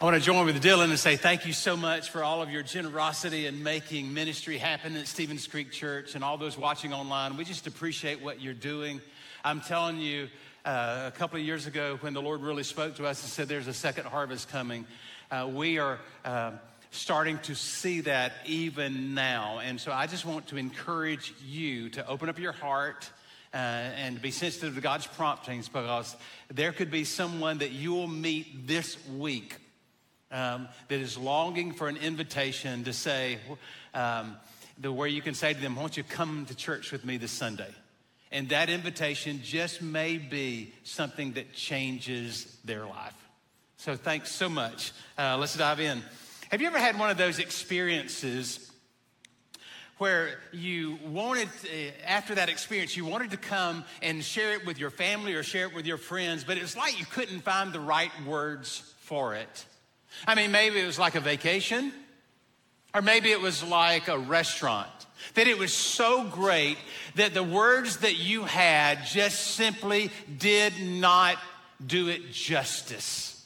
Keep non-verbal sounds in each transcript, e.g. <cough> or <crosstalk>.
I want to join with Dylan and say thank you so much for all of your generosity and making ministry happen at Stevens Creek Church and all those watching online. We just appreciate what you're doing. I'm telling you, uh, a couple of years ago, when the Lord really spoke to us and said there's a second harvest coming, uh, we are uh, starting to see that even now. And so I just want to encourage you to open up your heart. Uh, and be sensitive to God's promptings because there could be someone that you will meet this week um, that is longing for an invitation to say, um, the, where you can say to them, Won't you come to church with me this Sunday? And that invitation just may be something that changes their life. So thanks so much. Uh, let's dive in. Have you ever had one of those experiences where you wanted, uh, after that experience, you wanted to come and share it with your family or share it with your friends, but it's like you couldn't find the right words for it? I mean, maybe it was like a vacation, or maybe it was like a restaurant. That it was so great that the words that you had just simply did not do it justice.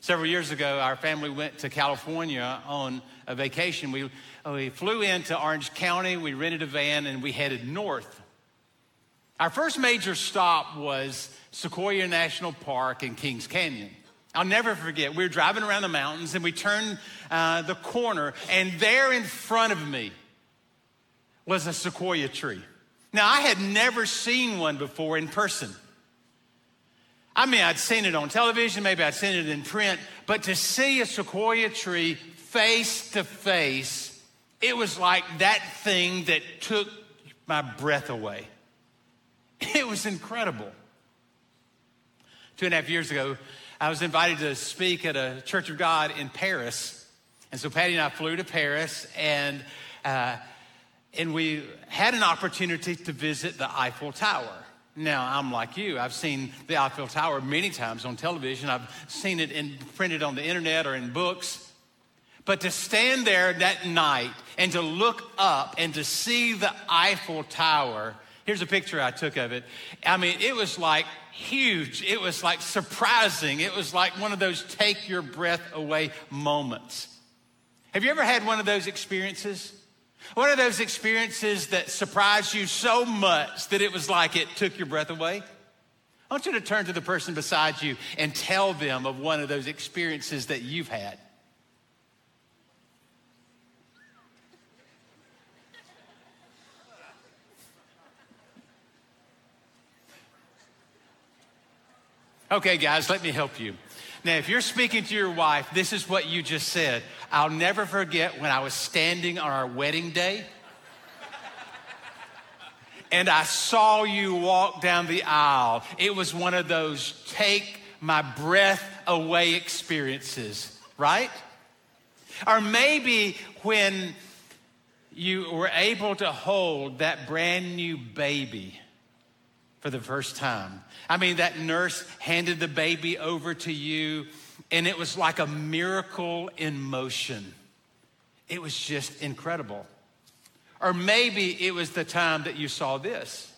Several years ago, our family went to California on a vacation. We, we flew into Orange County, we rented a van, and we headed north. Our first major stop was Sequoia National Park in Kings Canyon. I'll never forget, we were driving around the mountains and we turned uh, the corner, and there in front of me was a sequoia tree. Now, I had never seen one before in person. I mean, I'd seen it on television, maybe I'd seen it in print, but to see a sequoia tree face to face, it was like that thing that took my breath away. <laughs> It was incredible. Two and a half years ago, I was invited to speak at a Church of God in Paris. And so Patty and I flew to Paris and, uh, and we had an opportunity to visit the Eiffel Tower. Now, I'm like you. I've seen the Eiffel Tower many times on television. I've seen it in, printed on the internet or in books. But to stand there that night and to look up and to see the Eiffel Tower, here's a picture I took of it. I mean, it was like huge. It was like surprising. It was like one of those take your breath away moments. Have you ever had one of those experiences? One of those experiences that surprised you so much that it was like it took your breath away? I want you to turn to the person beside you and tell them of one of those experiences that you've had. Okay, guys, let me help you. Now, if you're speaking to your wife, this is what you just said. I'll never forget when I was standing on our wedding day and I saw you walk down the aisle. It was one of those take my breath away experiences, right? Or maybe when you were able to hold that brand new baby for the first time. I mean, that nurse handed the baby over to you, and it was like a miracle in motion. It was just incredible. Or maybe it was the time that you saw this.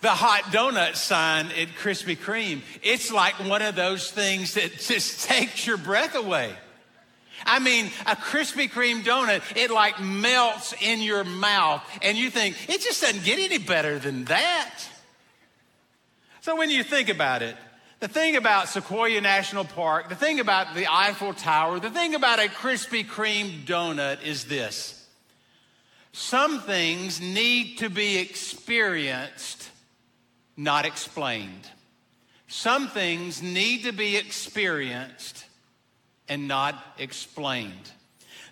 the hot donut sign at Krispy Kreme. It's like one of those things that <laughs> just takes your breath away. I mean, a Krispy Kreme donut, it like melts in your mouth, and you think, it just doesn't get any better than that. So when you think about it, the thing about Sequoia National Park, the thing about the Eiffel Tower, the thing about a Krispy Kreme donut is this some things need to be experienced, not explained. Some things need to be experienced and not explained.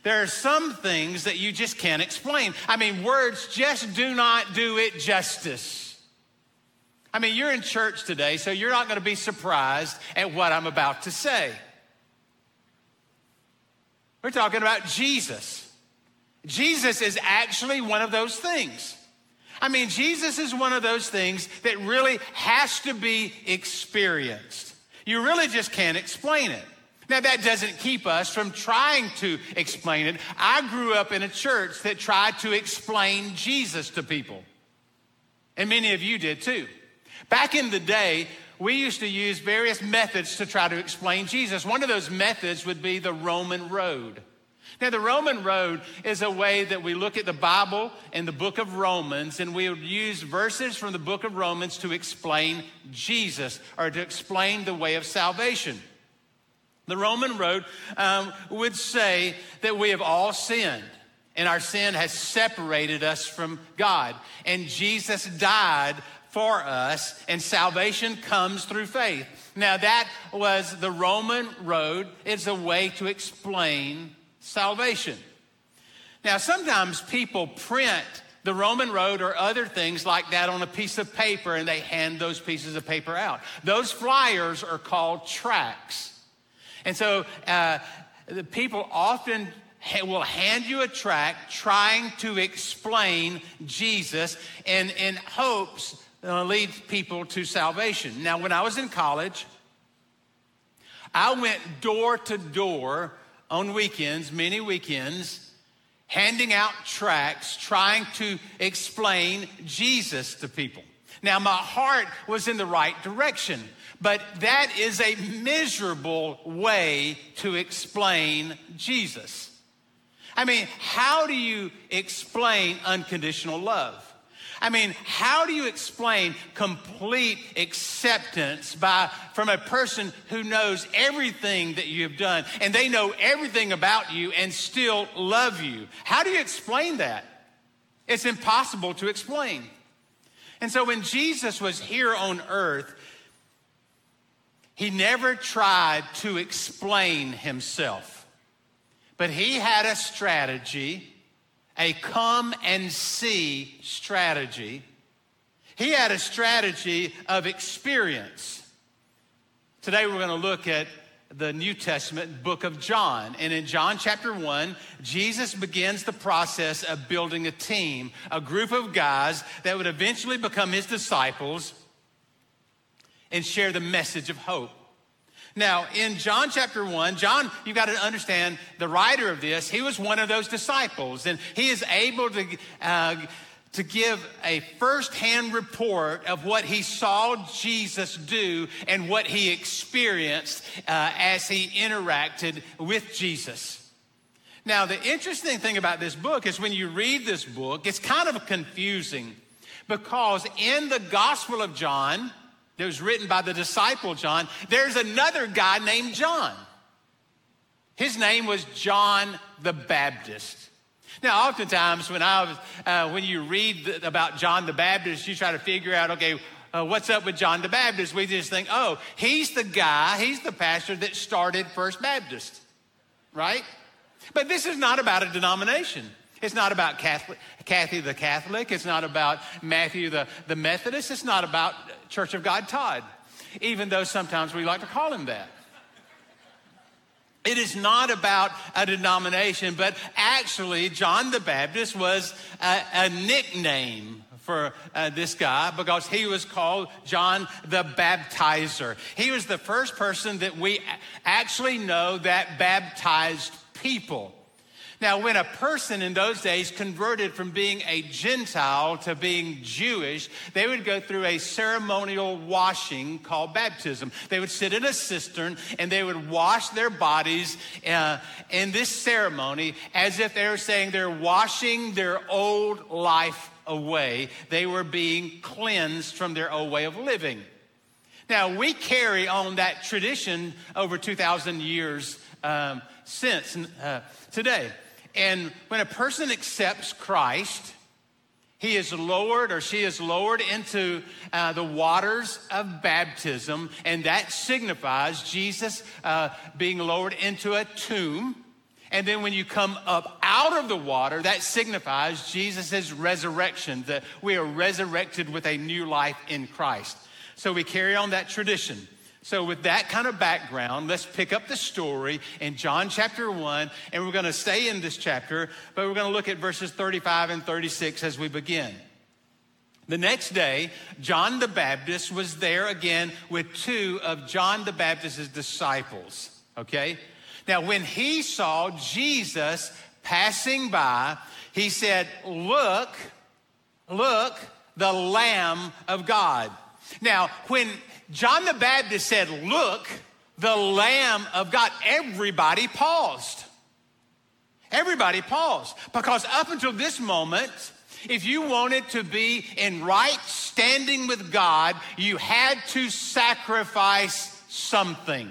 There are some things that you just can't explain. I mean, words just do not do it justice. I mean, you're in church today, so you're not going to be surprised at what I'm about to say. We're talking about Jesus. Jesus is actually one of those things. I mean, Jesus is one of those things that really has to be experienced. You really just can't explain it. Now, that doesn't keep us from trying to explain it. I grew up in a church that tried to explain Jesus to people, and many of you did too. Back in the day, we used to use various methods to try to explain Jesus. One of those methods would be the Roman road. Now, the Roman road is a way that we look at the Bible and the book of Romans, and we would use verses from the book of Romans to explain Jesus or to explain the way of salvation. The Roman road um, would say that we have all sinned and our sin has separated us from God. And Jesus died for us, and salvation comes through faith. Now, that was the Roman road. It's a way to explain salvation. Now, sometimes people print the Roman road or other things like that on a piece of paper and they hand those pieces of paper out. Those flyers are called tracts. And so uh, the people often will hand you a tract trying to explain Jesus and in hopes uh, lead people to salvation. Now, when I was in college, I went door to door on weekends, many weekends, handing out tracts trying to explain Jesus to people. Now, my heart was in the right direction, but that is a miserable way to explain Jesus. I mean, how do you explain unconditional love? I mean, how do you explain complete acceptance by from a person who knows everything that you have done and they know everything about you and still love you? How do you explain that? It's impossible to explain. And so when Jesus was here on earth, he never tried to explain himself, but he had a strategy a come and see strategy. He had a strategy of experience. Today we're going to look at the New Testament book of John. And in John chapter 1, Jesus begins the process of building a team, a group of guys that would eventually become his disciples and share the message of hope. Now, in John chapter 1, John, you've got to understand the writer of this, he was one of those disciples, and he is able to, uh, to give a firsthand report of what he saw Jesus do and what he experienced uh, as he interacted with Jesus. Now, the interesting thing about this book is when you read this book, it's kind of confusing because in the Gospel of John, that was written by the disciple John, there's another guy named John. His name was John the Baptist. Now, oftentimes when I was, uh, when you read the, about John the Baptist, you try to figure out, okay, uh, what's up with John the Baptist? We just think, oh, he's the guy, he's the pastor that started First Baptist, right? But this is not about a denomination. It's not about Catholic, Kathy the Catholic. It's not about Matthew the, the Methodist. It's not about Church of God Todd, even though sometimes we like to call him that. It is not about a denomination, but actually, John the Baptist was a, a nickname for uh, this guy because he was called John the Baptizer. He was the first person that we actually know that baptized people. Now, when a person in those days converted from being a Gentile to being Jewish, they would go through a ceremonial washing called baptism. They would sit in a cistern and they would wash their bodies uh, in this ceremony as if they were saying they're washing their old life away. They were being cleansed from their old way of living. Now, we carry on that tradition over 2,000 years um, since uh, today. And when a person accepts Christ, he is lowered or she is lowered into uh, the waters of baptism, and that signifies Jesus uh, being lowered into a tomb. And then when you come up out of the water, that signifies Jesus' resurrection, that we are resurrected with a new life in Christ. So we carry on that tradition. So, with that kind of background, let's pick up the story in John chapter 1, and we're going to stay in this chapter, but we're going to look at verses 35 and 36 as we begin. The next day, John the Baptist was there again with two of John the Baptist's disciples. Okay? Now, when he saw Jesus passing by, he said, Look, look, the Lamb of God. Now, when John the Baptist said, Look, the Lamb of God, everybody paused. Everybody paused. Because up until this moment, if you wanted to be in right standing with God, you had to sacrifice something.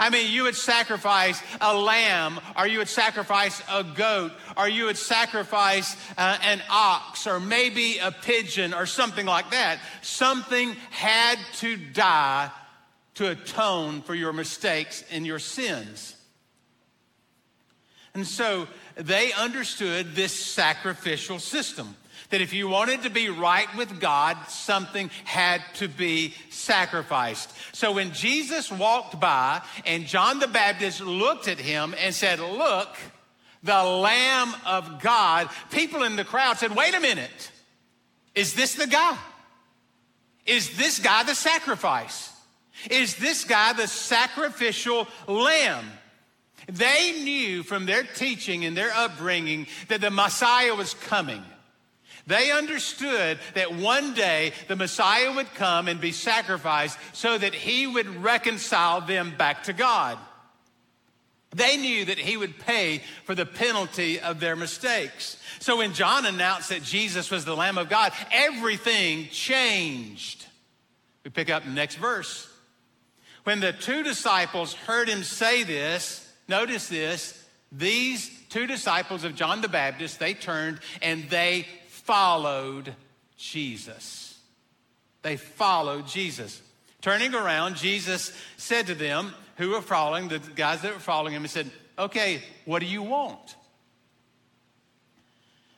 I mean, you would sacrifice a lamb, or you would sacrifice a goat, or you would sacrifice uh, an ox, or maybe a pigeon, or something like that. Something had to die to atone for your mistakes and your sins. And so they understood this sacrificial system that if you wanted to be right with God, something had to be sacrificed. So when Jesus walked by and John the Baptist looked at him and said, Look, the Lamb of God, people in the crowd said, Wait a minute, is this the guy? Is this guy the sacrifice? Is this guy the sacrificial lamb? They knew from their teaching and their upbringing that the Messiah was coming. They understood that one day the Messiah would come and be sacrificed so that he would reconcile them back to God. They knew that he would pay for the penalty of their mistakes. So when John announced that Jesus was the Lamb of God, everything changed. We pick up next verse. When the two disciples heard him say this, notice this, these two disciples of John the Baptist, they turned and they followed Jesus. They followed Jesus. Turning around, Jesus said to them who were following, the guys that were following him, he said, Okay, what do you want?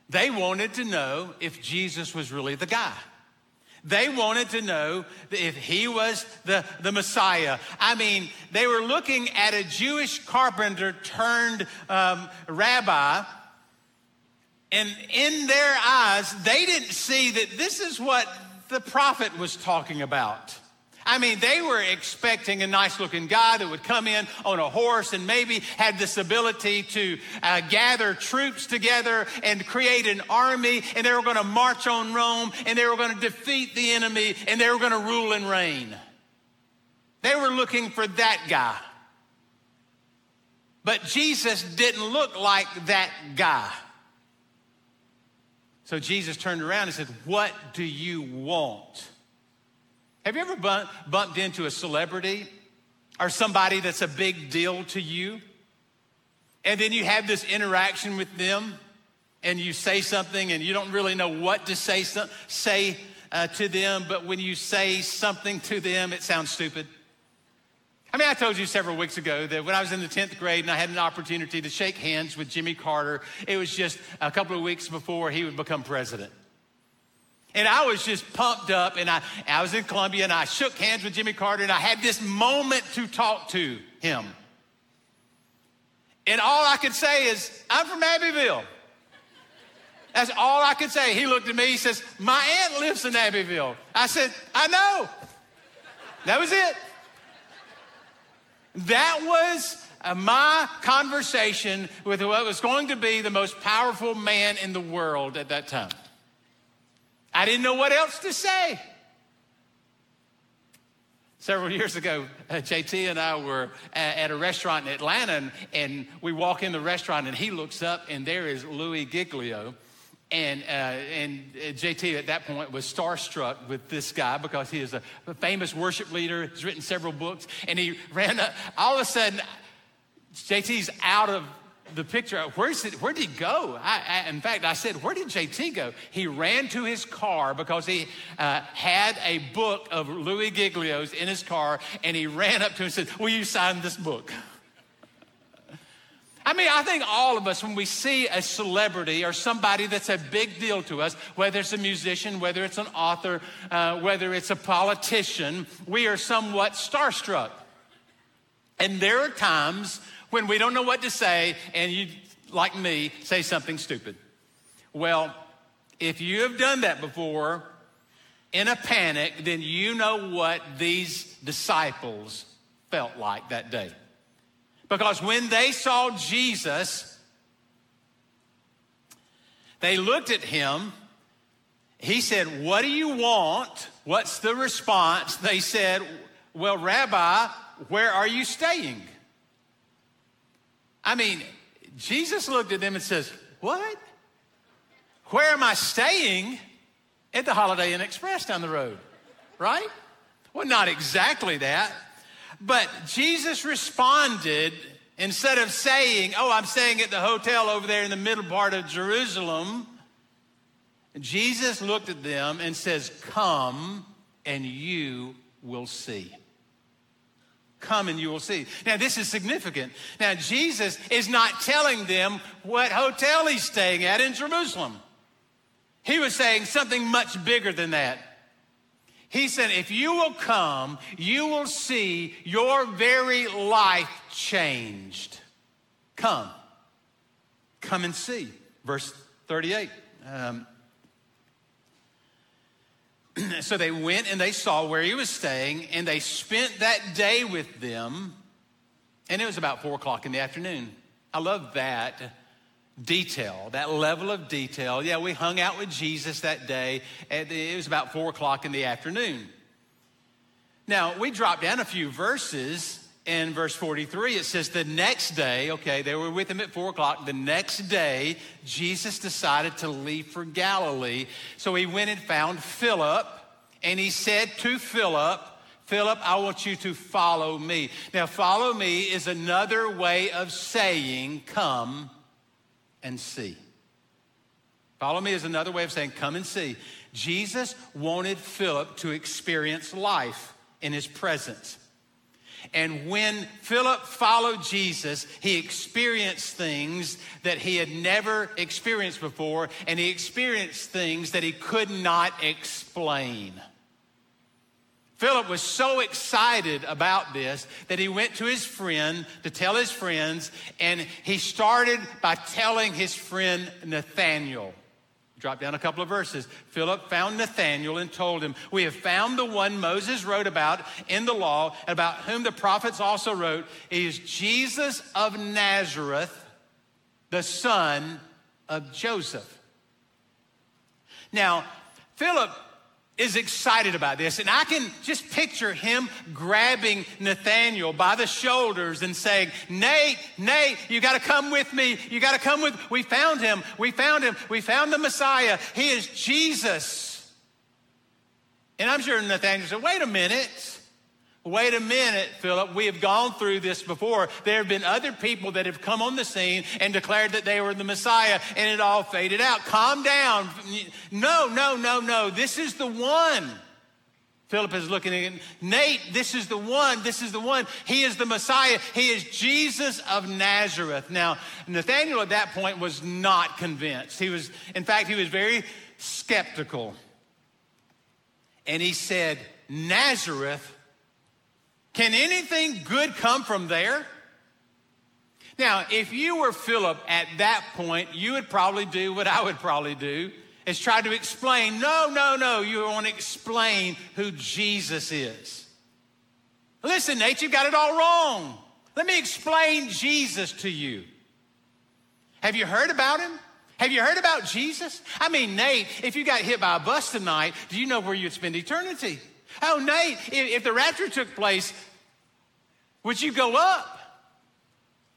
They wanted to know if Jesus was really the guy. They wanted to know if he was the, the Messiah. I mean, they were looking at a Jewish carpenter turned um, rabbi and in their eyes, they didn't see that this is what the prophet was talking about. I mean, they were expecting a nice looking guy that would come in on a horse and maybe had this ability to uh, gather troops together and create an army, and they were going to march on Rome, and they were going to defeat the enemy, and they were going to rule and reign. They were looking for that guy. But Jesus didn't look like that guy. So Jesus turned around and said, What do you want? Have you ever bumped into a celebrity or somebody that's a big deal to you? And then you have this interaction with them and you say something and you don't really know what to say, say uh, to them, but when you say something to them, it sounds stupid. I mean, I told you several weeks ago that when I was in the 10th grade and I had an opportunity to shake hands with Jimmy Carter, it was just a couple of weeks before he would become president. And I was just pumped up, and I, I was in Columbia, and I shook hands with Jimmy Carter, and I had this moment to talk to him. And all I could say is, I'm from Abbeville. That's all I could say. He looked at me, he says, My aunt lives in Abbeville. I said, I know. That was it. That was uh, my conversation with what was going to be the most powerful man in the world at that time. I didn't know what else to say. Several years ago, uh, JT and I were at, at a restaurant in Atlanta, and, we walk in the restaurant, and he looks up, and there is Louis Giglio. And, uh, and uh, JT at that point was starstruck with this guy because he is a, famous worship leader. He's written several books. And he <laughs> ran up, all of a sudden, JT's out of the picture. Where's it, where did he go? I, I, in fact, I said, Where did JT go? He ran to his car because he uh, had a book of Louis Giglio's in his car. And he ran up to him and said, Will you sign this book? <laughs> I mean, I think all of us, when we see a celebrity or somebody that's a big deal to us, whether it's a musician, whether it's an author, uh, whether it's a politician, we are somewhat starstruck. And there are times when we don't know what to say, and you, like me, say something stupid. Well, if you have done that before in a panic, then you know what these disciples felt like that day. Because when they saw Jesus, they looked at him. He said, What do you want? What's the response? They said, Well, Rabbi, where are you staying? I mean, Jesus looked at them and says, What? Where am I staying? At the Holiday Inn Express down the road, right? Well, not exactly that. But Jesus responded instead of saying, Oh, I'm staying at the hotel over there in the middle part of Jerusalem. Jesus looked at them and says, Come and you will see. Come and you will see. Now, this is significant. Now, Jesus is not telling them what hotel he's staying at in Jerusalem. He was saying something much bigger than that. He said, If you will come, you will see your very life changed. Come. Come and see. Verse 38. Um, <clears throat> so they went and they saw where he was staying, and they spent that day with them. And it was about four o'clock in the afternoon. I love that detail, that level of detail. Yeah, we hung out with Jesus that day. It was about four o'clock in the afternoon. Now, we dropped down a few verses. In verse 43, it says, The next day, okay, they were with him at four o'clock. The next day, Jesus decided to leave for Galilee. So he went and found Philip, and he said to Philip, Philip, I want you to follow me. Now, follow me is another way of saying, Come and see. Follow me is another way of saying, come and see. Jesus wanted Philip to experience life in his presence. And when Philip followed Jesus, he experienced things that he had never experienced before, and he experienced things that he could not explain. Philip was so excited about this that he went to his friend to tell his friends, and he started by telling his friend Nathaniel. Drop down a couple of verses. Philip found Nathanael and told him, We have found the one Moses wrote about in the law, and about whom the prophets also wrote. He is Jesus of Nazareth, the son of Joseph. Now, Philip is excited about this. And I can just picture him grabbing Nathaniel by the shoulders and saying, Nate, Nate, you got to come with me. You got to come with. We found him. We found him. We found the Messiah. He is Jesus. And I'm sure Nathaniel said, wait a minute. Wait a minute, Philip. We have gone through this before. There have been other people that have come on the scene and declared that they were the Messiah, and it all faded out. Calm down. No, no, no, no. This is the one. Philip is looking at Nate, this is the one. This is the one. He is the Messiah. He is Jesus of Nazareth. Now, Nathaniel at that point was not convinced. He was, in fact, he was very skeptical. And he said, Nazareth can anything good come from there? Now, if you were Philip at that point, you would probably do what I would probably do is try to explain, no, no, no, you want to explain who Jesus is. Listen, Nate, you've got it all wrong. Let me explain Jesus to you. Have you heard about him? Have you heard about Jesus? I mean, Nate, if you got hit by a bus tonight, do you know where you'd spend eternity? Oh, Nate, if, if the rapture took place, would you go up?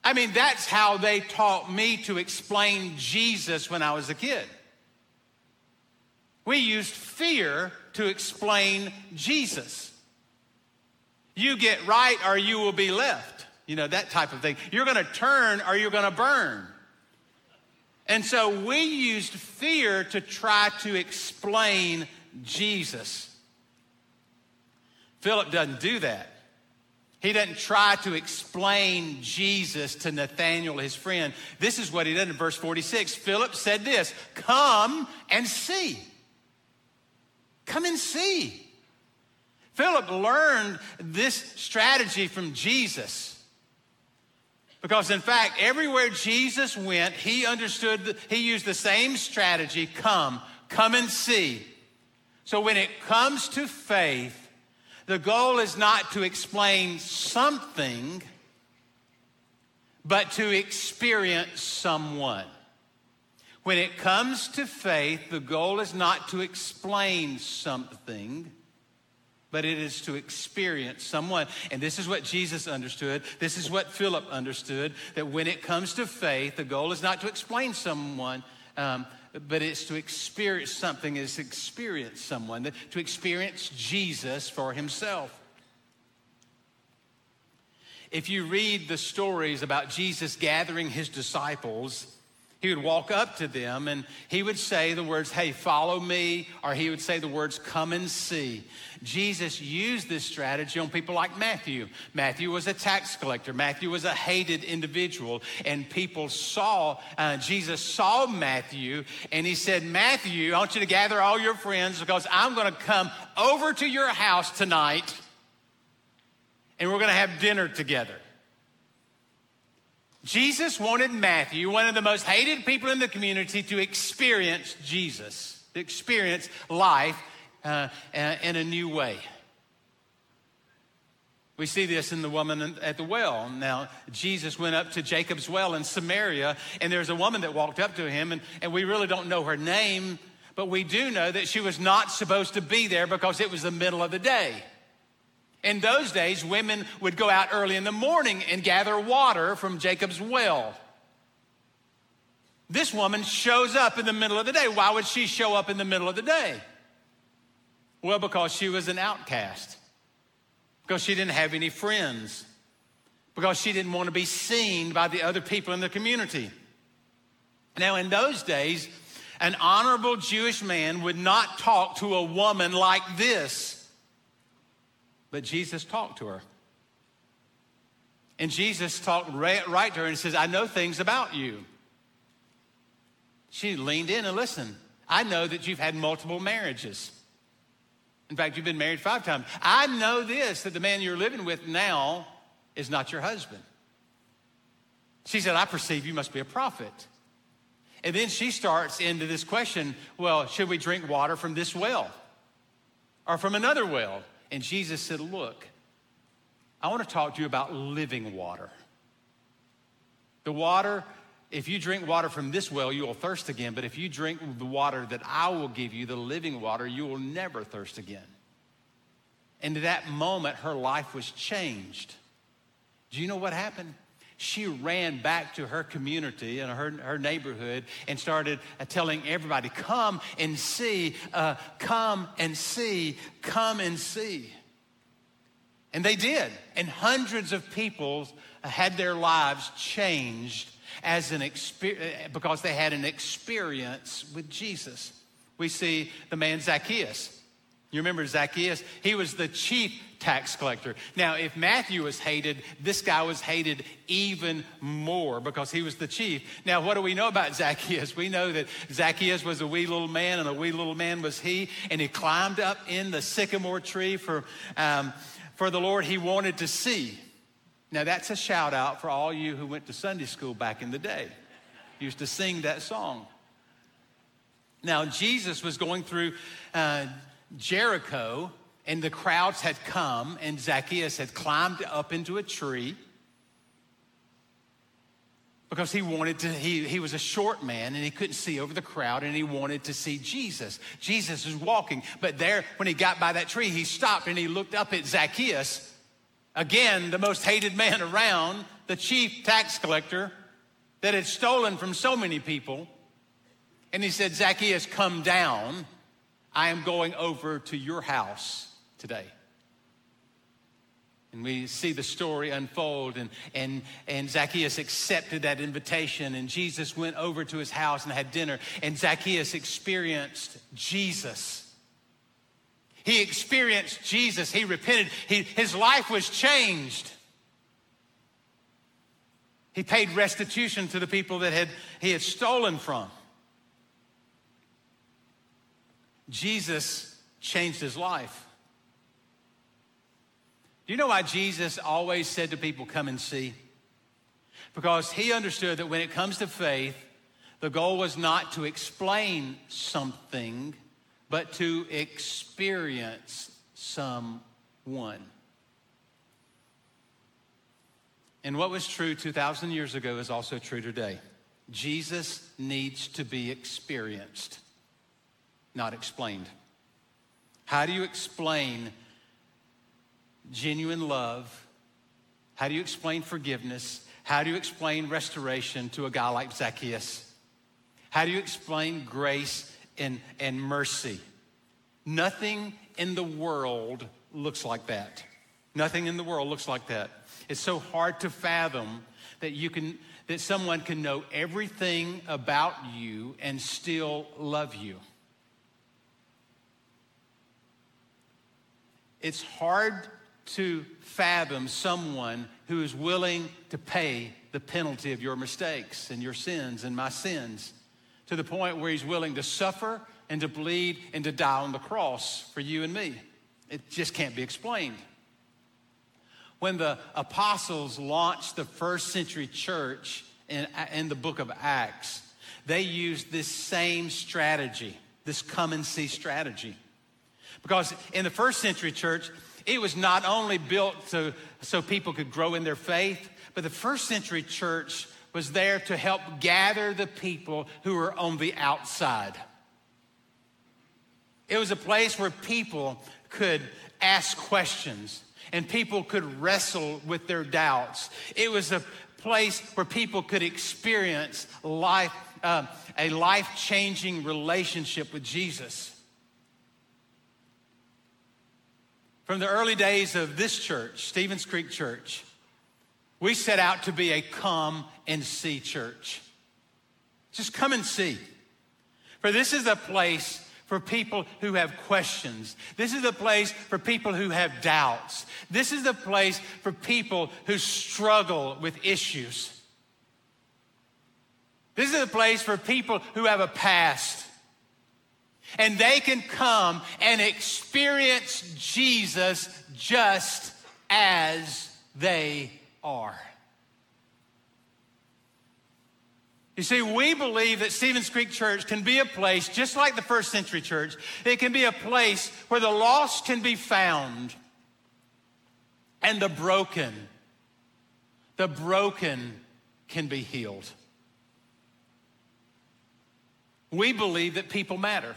I mean, that's how they taught me to explain Jesus when I was a kid. We used fear to explain Jesus. You get right or you will be left. You know, that type of thing. You're going to turn or you're going to burn. And so we used fear to try to explain Jesus. Philip doesn't do that. He doesn't try to explain Jesus to Nathanael, his friend. This is what he did in verse 46. Philip said this Come and see. Come and see. Philip learned this strategy from Jesus. Because in fact, everywhere Jesus went, he understood, he used the same strategy come, come and see. So when it comes to faith, the goal is not to explain something, but to experience someone. When it comes to faith, the goal is not to explain something, but it is to experience someone. And this is what Jesus understood. This is what Philip understood that when it comes to faith, the goal is not to explain someone, um, but it's to experience something, is experience someone, to experience Jesus for himself. If you read the stories about Jesus gathering his disciples, he would walk up to them and he would say the words, Hey, follow me, or he would say the words, Come and see. Jesus used this strategy on people like Matthew. Matthew was a tax collector, Matthew was a hated individual, and people saw, uh, Jesus saw Matthew, and he said, Matthew, I want you to gather all your friends because I'm going to come over to your house tonight and we're going to have dinner together. Jesus wanted Matthew, one of the most hated people in the community, to experience Jesus, to experience life uh, in a new way. We see this in the woman at the well. Now, Jesus went up to Jacob's well in Samaria, and there's a woman that walked up to him, and, and we really don't know her name, but we do know that she was not supposed to be there because it was the middle of the day. In those days, women would go out early in the morning and gather water from Jacob's well. This woman shows up in the middle of the day. Why would she show up in the middle of the day? Well, because she was an outcast, because she didn't have any friends, because she didn't want to be seen by the other people in the community. Now, in those days, an honorable Jewish man would not talk to a woman like this. But Jesus talked to her. And Jesus talked right, right to her and says, I know things about you. She leaned in and listened. I know that you've had multiple marriages. In fact, you've been married five times. I know this that the man you're living with now is not your husband. She said, I perceive you must be a prophet. And then she starts into this question well, should we drink water from this well or from another well? And Jesus said, Look, I want to talk to you about living water. The water, if you drink water from this well, you will thirst again. But if you drink the water that I will give you, the living water, you will never thirst again. And at that moment, her life was changed. Do you know what happened? She ran back to her community and her, her neighborhood and started uh, telling everybody, Come and see, uh, come and see, come and see. And they did. And hundreds of people had their lives changed as an experience uh, because they had an experience with Jesus. We see the man Zacchaeus. You remember Zacchaeus? He was the chief tax collector. Now, if Matthew was hated, this guy was hated even more because he was the chief. Now, what do we know about <laughs> Zacchaeus? We know that Zacchaeus was a wee little man, and a wee little man was he, and he climbed up in the sycamore tree for, um, for the Lord he wanted to see. Now, that's a shout out for all you who went to Sunday school back in the day. Used to sing that song. Now, Jesus was going through uh, Jericho and the crowds had come, and Zacchaeus had climbed up into a tree because he wanted to, he, he was a short man and he couldn't see over the crowd and he wanted to see Jesus. Jesus was walking, but there, when he got by that tree, he stopped and he looked up at Zacchaeus, again, the most hated man around, the chief tax collector that had stolen from so many people. And he said, Zacchaeus, come down. I am going over to your house today. And we see the story unfold, and, and, and Zacchaeus accepted that invitation, and Jesus went over to his house and had dinner, and Zacchaeus experienced Jesus. He experienced Jesus. He repented. He, his life was changed. He paid restitution to the people that had, he had stolen from. Jesus changed his life. Do you know why Jesus always said to people, Come and see? Because he understood that when it comes to faith, the goal was not to explain something, but to experience someone. And what was true 2,000 years ago is also true today. Jesus needs to be experienced, not explained. How do you explain genuine love? How do you explain forgiveness? How do you explain restoration to a guy like Zacchaeus? How do you explain grace and, and mercy? Nothing in the world looks like that. Nothing in the world looks like that. It's so hard to fathom that you can that someone can know everything about you and still love you. It's hard to fathom someone who is willing to pay the penalty of your mistakes and your sins and my sins to the point where he's willing to suffer and to bleed and to die on the cross for you and me. It just can't be explained. When the apostles launched the first century church in, in the book of Acts, they used this same strategy, this come and see strategy. Because in the first century church, it was not only built to, so people could grow in their faith, but the first century church was there to help gather the people who were on the outside. It was a place where people could ask questions and people could wrestle with their doubts. It was a place where people could experience life, uh, a life changing relationship with Jesus. From the early days of this church, Stevens Creek Church, we set out to be a come and see church. Just come and see. For this is a place for people who have questions. This is a place for people who have doubts. This is a place for people who struggle with issues. This is a place for people who have a past and they can come and experience Jesus just as they are. You see, we believe that Stevens Creek Church can be a place, just like the first century church, it can be a place where the lost can be found and the broken, the broken can be healed. We believe that people matter.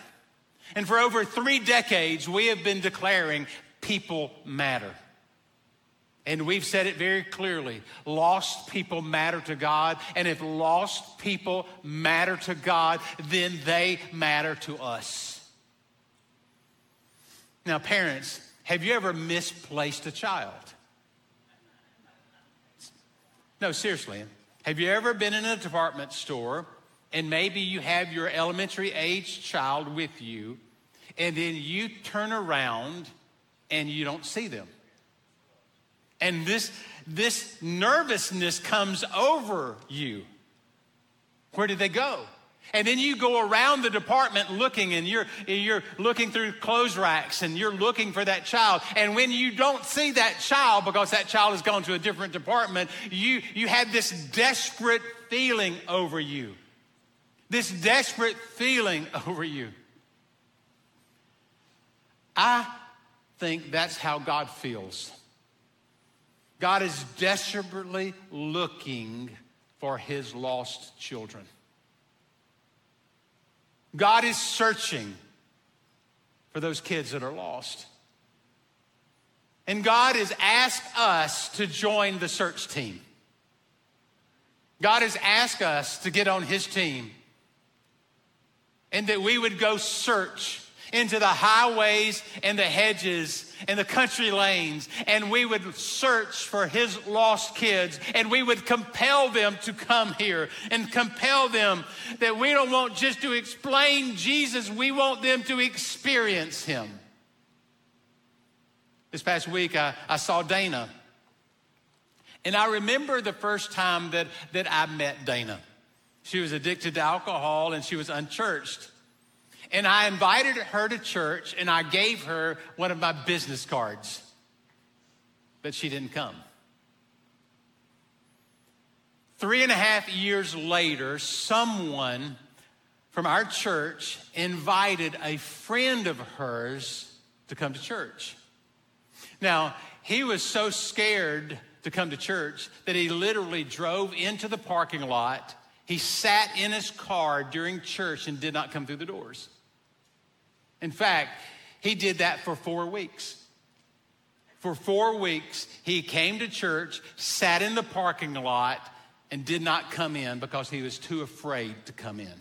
And for over three decades, we have been declaring people matter. And we've said it very clearly lost people matter to God. And if lost people matter to God, then they matter to us. Now, parents, have you ever misplaced a child? No, seriously. Have you ever been in a department store and maybe you have your elementary age child with you, and then you turn around and you don't see them. And this, this nervousness comes over you. Where did they go? And then you go around the department looking and you're, you're looking through clothes racks and you're looking for that child. And when you don't see that child because that child has gone to a different department, you, you have this desperate feeling over you this desperate feeling <laughs> over you. I think that's how God feels. God is desperately looking for his lost children. God is searching for those kids that are lost. And God has asked us to join the search team. God has asked us to get on his team and that we would go search into the highways and the hedges and the country lanes, and we would search for his lost kids, and we would compel them to come here and compel them that we don't want just to explain Jesus, we want them to experience him. This past week, I, I saw Dana. And I remember the first time that, that I met Dana. She was addicted to alcohol and she was unchurched. And I invited her to church and I gave her one of my business cards. But she didn't come. Three and a half years later, someone from our church invited a friend of hers to come to church. Now, he was so scared to come to church that he literally drove into the parking lot. He sat in his car during church and did not come through the doors. In fact, he did that for four weeks. For four weeks, he came to church, sat in the parking lot, and did not come in because he was too afraid to come in.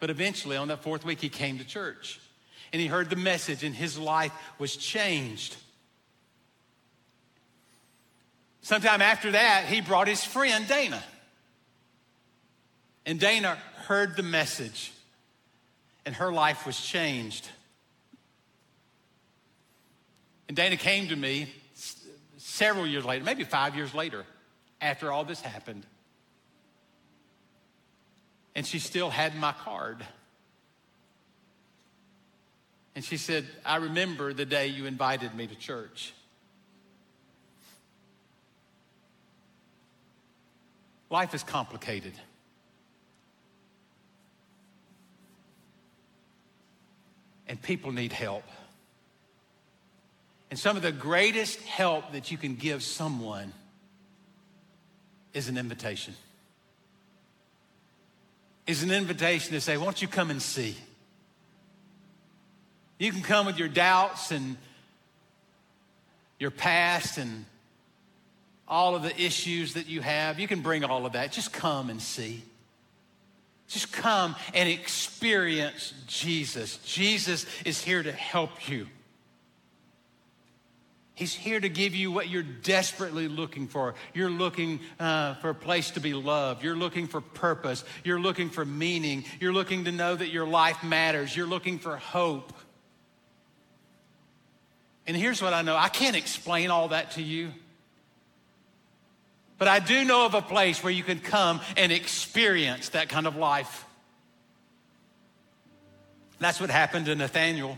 But eventually, on that fourth week, he came to church and he heard the message, and his life was changed. Sometime after that, he brought his friend Dana. And Dana heard the message, and her life was changed. And Dana came to me several years later, maybe five years later, after all this happened. And she still had my card. And she said, I remember the day you invited me to church. Life is complicated. And people need help. And some of the greatest help that you can give someone is an invitation. Is an invitation to say, Won't you come and see? You can come with your doubts and your past and all of the issues that you have. You can bring all of that. Just come and see. Just come and experience Jesus. Jesus is here to help you. He's here to give you what you're desperately looking for. You're looking uh, for a place to be loved. You're looking for purpose. You're looking for meaning. You're looking to know that your life matters. You're looking for hope. And here's what I know I can't explain all that to you. But I do know of a place where you can come and experience that kind of life. That's what happened to Nathaniel.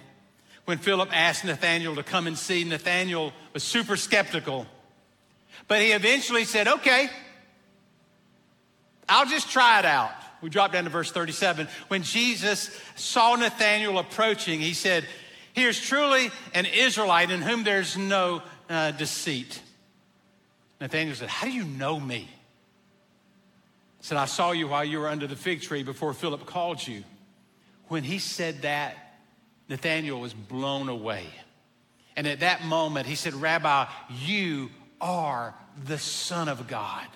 When Philip asked Nathaniel to come and see, Nathaniel was super skeptical. But he eventually said, Okay, I'll just try it out. We drop down to verse 37. When Jesus saw Nathanael approaching, he said, Here's truly an Israelite in whom there's no uh, deceit. Nathanael said, How do you know me? He said, I saw you while you were under the fig tree before Philip called you. When he said that, Nathanael was blown away. And at that moment, he said, Rabbi, you are the Son of God.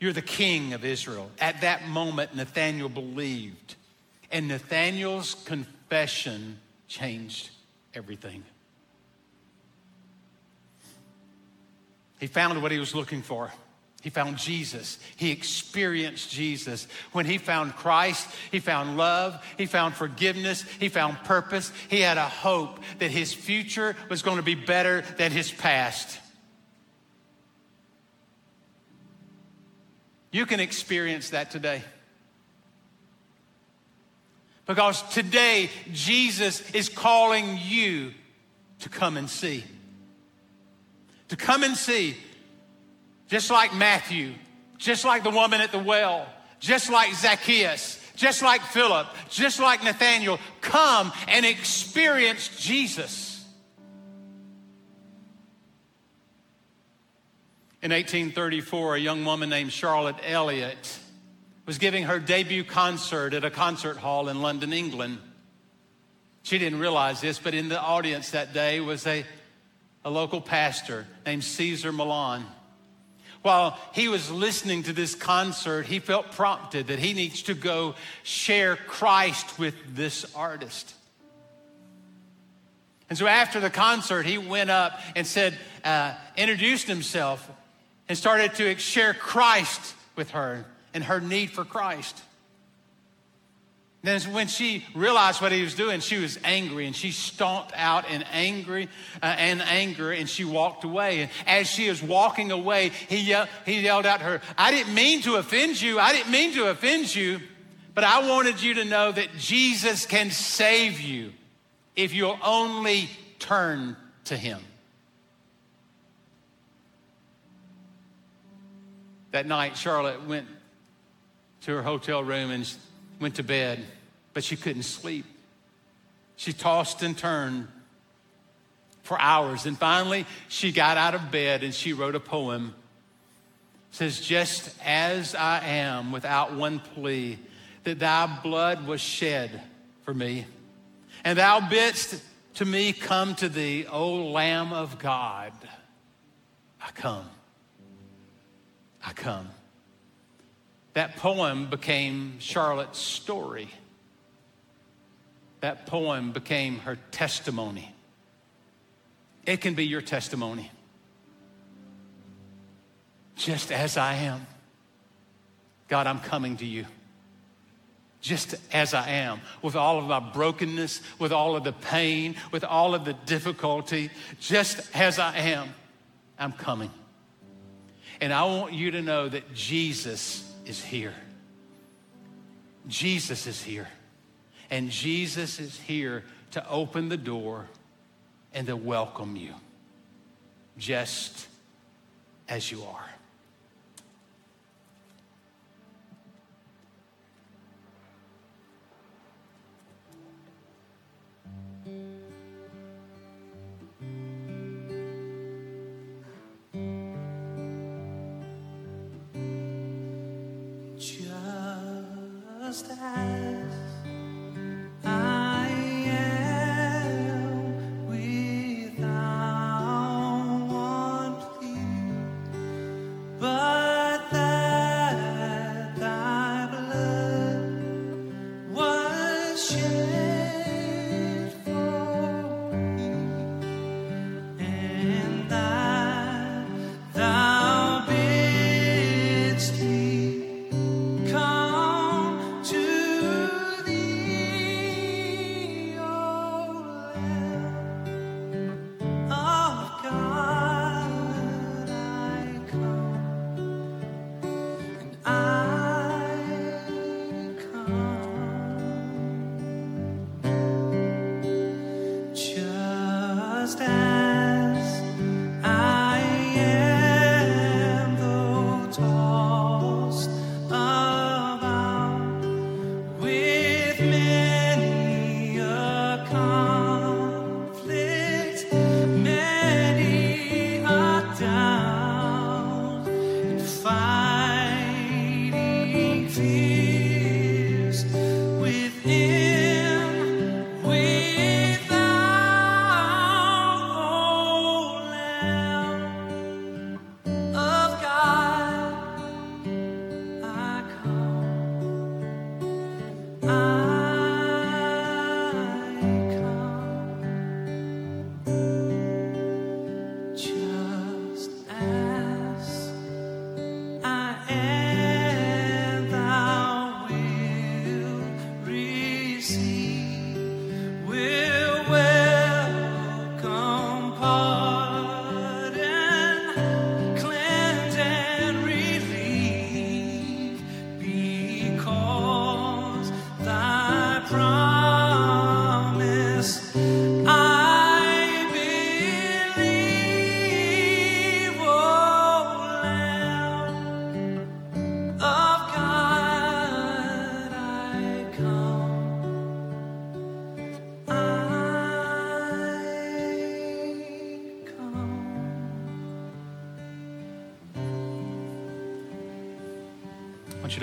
You're the King of Israel. At that moment, Nathanael believed. And confession confession changed everything. He found what he was looking for. He found Jesus. He experienced Jesus. When he found Christ, he found love. He found forgiveness. He found purpose. He had a hope that his future was going to be better than his past. You can experience that today. Because today, Jesus is calling you to come and see. To come and see, just like Matthew, just like the woman at the well, just like Zacchaeus, just like Philip, just like Nathaniel, come and experience Jesus. In 1834, a young woman named Charlotte Elliott was giving her debut concert at a concert hall in London, England. She didn't realize this, but in the audience that day was a, a local pastor named Caesar Malan. While he was listening to this concert, he felt prompted that he needs to go share Christ with this artist. And so after the concert, he went up and said, uh, introduced himself and started to share Christ with her and her need for Christ. Then when she realized what he was doing, she was angry and she stomped out in angry uh, and anger and she walked away. And as she was walking away, he, yelled, he yelled at her, I didn't mean to offend you. I didn't mean to offend you, but I wanted you to know that Jesus can save you if you'll only turn to him. That night, Charlotte went to her hotel room and went to bed, but she couldn't sleep. She tossed and turned for hours. And finally, she got out of bed and she wrote a poem. It says, Just as I am, without one plea, that thy blood was shed for me, and thou bidst to me come to thee, O Lamb of God. I come. I come. That poem became Charlotte's story. That poem became her testimony. It can be your testimony. Just as I am. God, I'm coming to you. Just as I am, with all of my brokenness, with all of the pain, with all of the difficulty, just as I am, I'm coming. And I want you to know that Jesus is here. Jesus is here. And Jesus is here to open the door and to welcome you just as you are.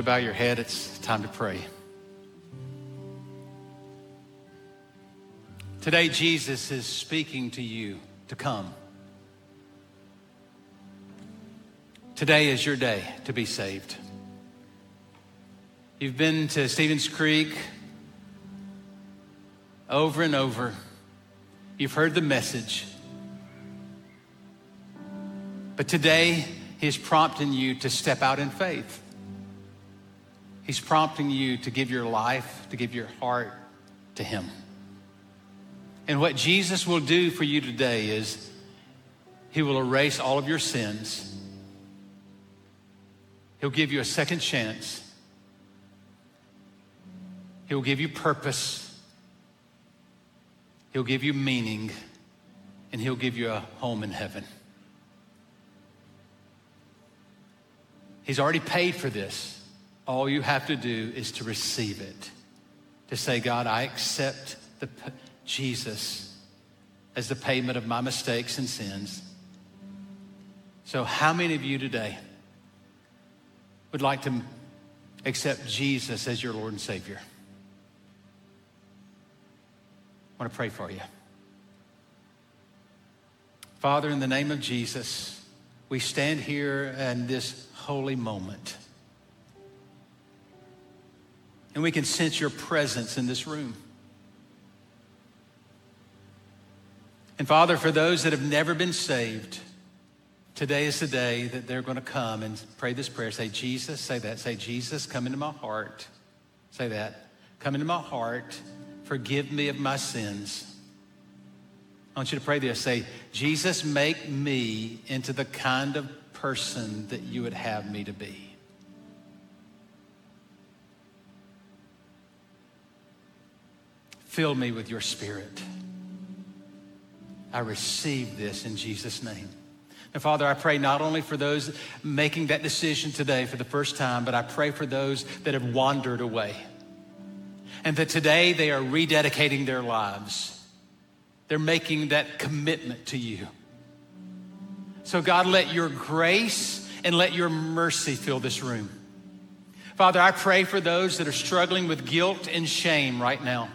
To bow your head. It's time to pray. Today, Jesus is speaking to you to come. Today is your day to be saved. You've been to Stevens Creek over and over. You've heard the message. But today, He's prompting you to step out in faith He's prompting you to give your life, to give your heart to Him. And what Jesus will do for you today is He will erase all of your sins. He'll give you a second chance. He'll give you purpose. He'll give you meaning. And He'll give you a home in heaven. He's already paid for this. All you have to do is to receive it. To say, God, I accept the Jesus as the payment of my mistakes and sins. So, how many of you today would like to accept Jesus as your Lord and Savior? I want to pray for you. Father, in the name of Jesus, we stand here in this holy moment. And we can sense your presence in this room. And Father, for those that have never been saved, today is the day that they're going to come and pray this prayer. Say, Jesus, say that. Say, Jesus, come into my heart. Say that. Come into my heart. Forgive me of my sins. I want you to pray this. Say, Jesus, make me into the kind of person that you would have me to be. Fill me with your spirit. I receive this in Jesus' name. And Father, I pray not only for those making that decision today for the first time, but I pray for those that have wandered away. And that today they are rededicating their lives. They're making that commitment to you. So, God, let your grace and let your mercy fill this room. Father, I pray for those that are struggling with guilt and shame right now.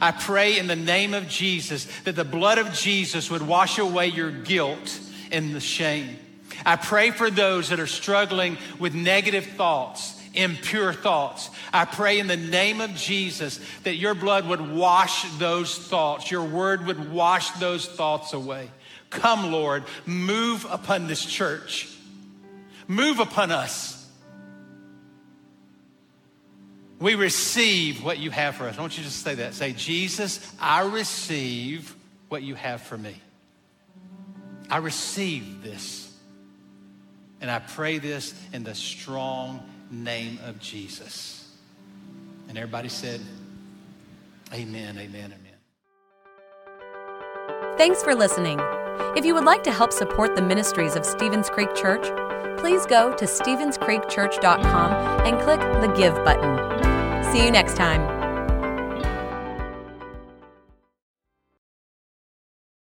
I pray in the name of Jesus that the blood of Jesus would wash away your guilt and the shame. I pray for those that are struggling with negative thoughts, impure thoughts. I pray in the name of Jesus that your blood would wash those thoughts, your word would wash those thoughts away. Come, Lord, move upon this church, move upon us. We receive what you have for us. Want you to say that. Say, Jesus, I receive what you have for me. I receive this. And I pray this in the strong name of Jesus. And everybody said, Amen, amen, amen. Thanks for listening. If you would like to help support the ministries of Stevens Creek Church, please go to StevensCreekChurch.com and click the Give button. See you next time.